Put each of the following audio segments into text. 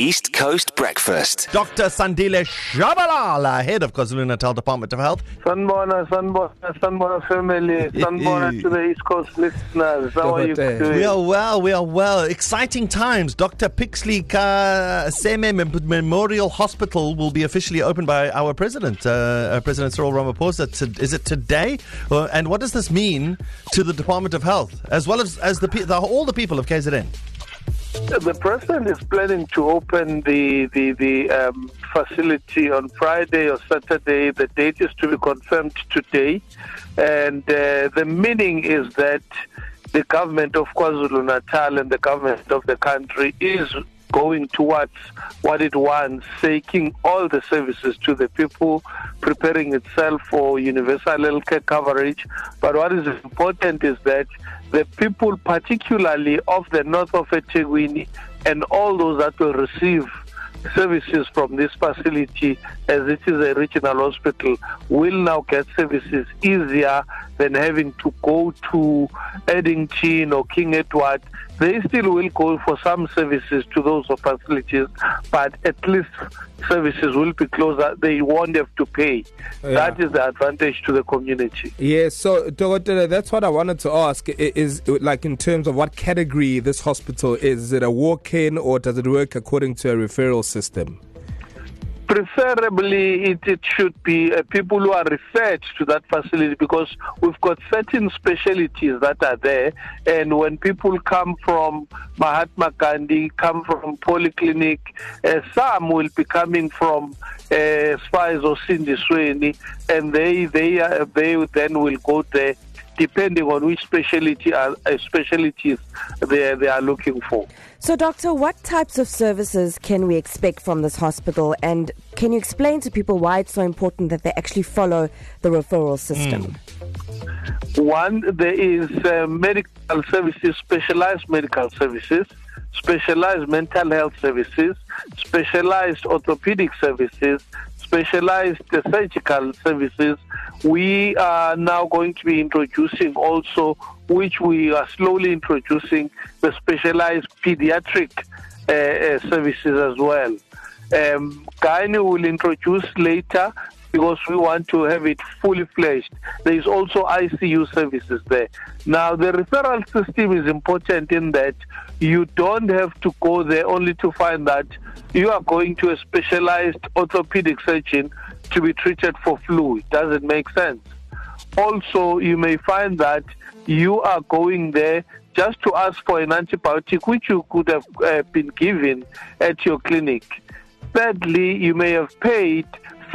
East Coast Breakfast. Dr. Sandile Tshabalala, head of KwaZulu Natal Department of Health. Sanbona, Sanbona, Sanbona family, Sanbona to the East Coast listeners. How are you doing? We are well, we are well. Exciting times. Dr. Pixley Ka Seme Memorial Hospital will be officially opened by our president, uh, uh, President Cyril Ramaphosa. To, is it today? And what does this mean to the Department of Health, as well as, as the, the all the people of KZN? The president is planning to open the the, the um, facility on Friday or Saturday. The date is to be confirmed today, and uh, the meaning is that the government of KwaZulu Natal and the government of the country is going towards what it wants, taking all the services to the people, preparing itself for universal healthcare coverage. But what is important is that the people, particularly of the north of eThekwini, and all those that will receive services from this facility, as it is a regional hospital, will now get services easier than having to go to Addington or King Edward. They still will go for some services to those facilities, but at least services will be closer. They won't have to pay. Yeah. That is the advantage to the community. Yes, so Dokotela, that's what I wanted to ask. Is like in terms of what category this hospital is? Is it a walk-in or does it work according to a referral system? Preferably, it, it should be uh, people who are referred to that facility because we've got certain specialties that are there. And when people come from Mahatma Gandhi, come from Polyclinic, uh, some will be coming from uh, Spies or Cindy Sweeney, and they they uh, they then will go there depending on which specialty are, uh, specialties they they are looking for. So, Doctor, what types of services can we expect from this hospital? And can you explain to people why it's so important that they actually follow the referral system? One, there is uh, medical services, specialized medical services, specialized mental health services, specialized orthopedic services, specialized surgical services. We are now going to be introducing also, which we are slowly introducing, the specialized pediatric uh, uh, services as well. Um, Gyne will introduce later because we want to have it fully fledged. There is also ICU services there. Now, the referral system is important in that you don't have to go there only to find that you are going to a specialized orthopedic surgeon to be treated for flu. It doesn't make sense. Also, you may find that you are going there just to ask for an antibiotic which you could have uh, been given at your clinic. Thirdly, you may have paid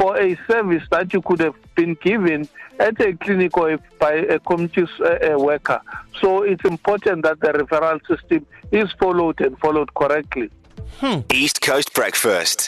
for a service that you could have been given at a clinic or by a community uh, worker. So it's important that the referral system is followed and followed correctly. East Coast Breakfast.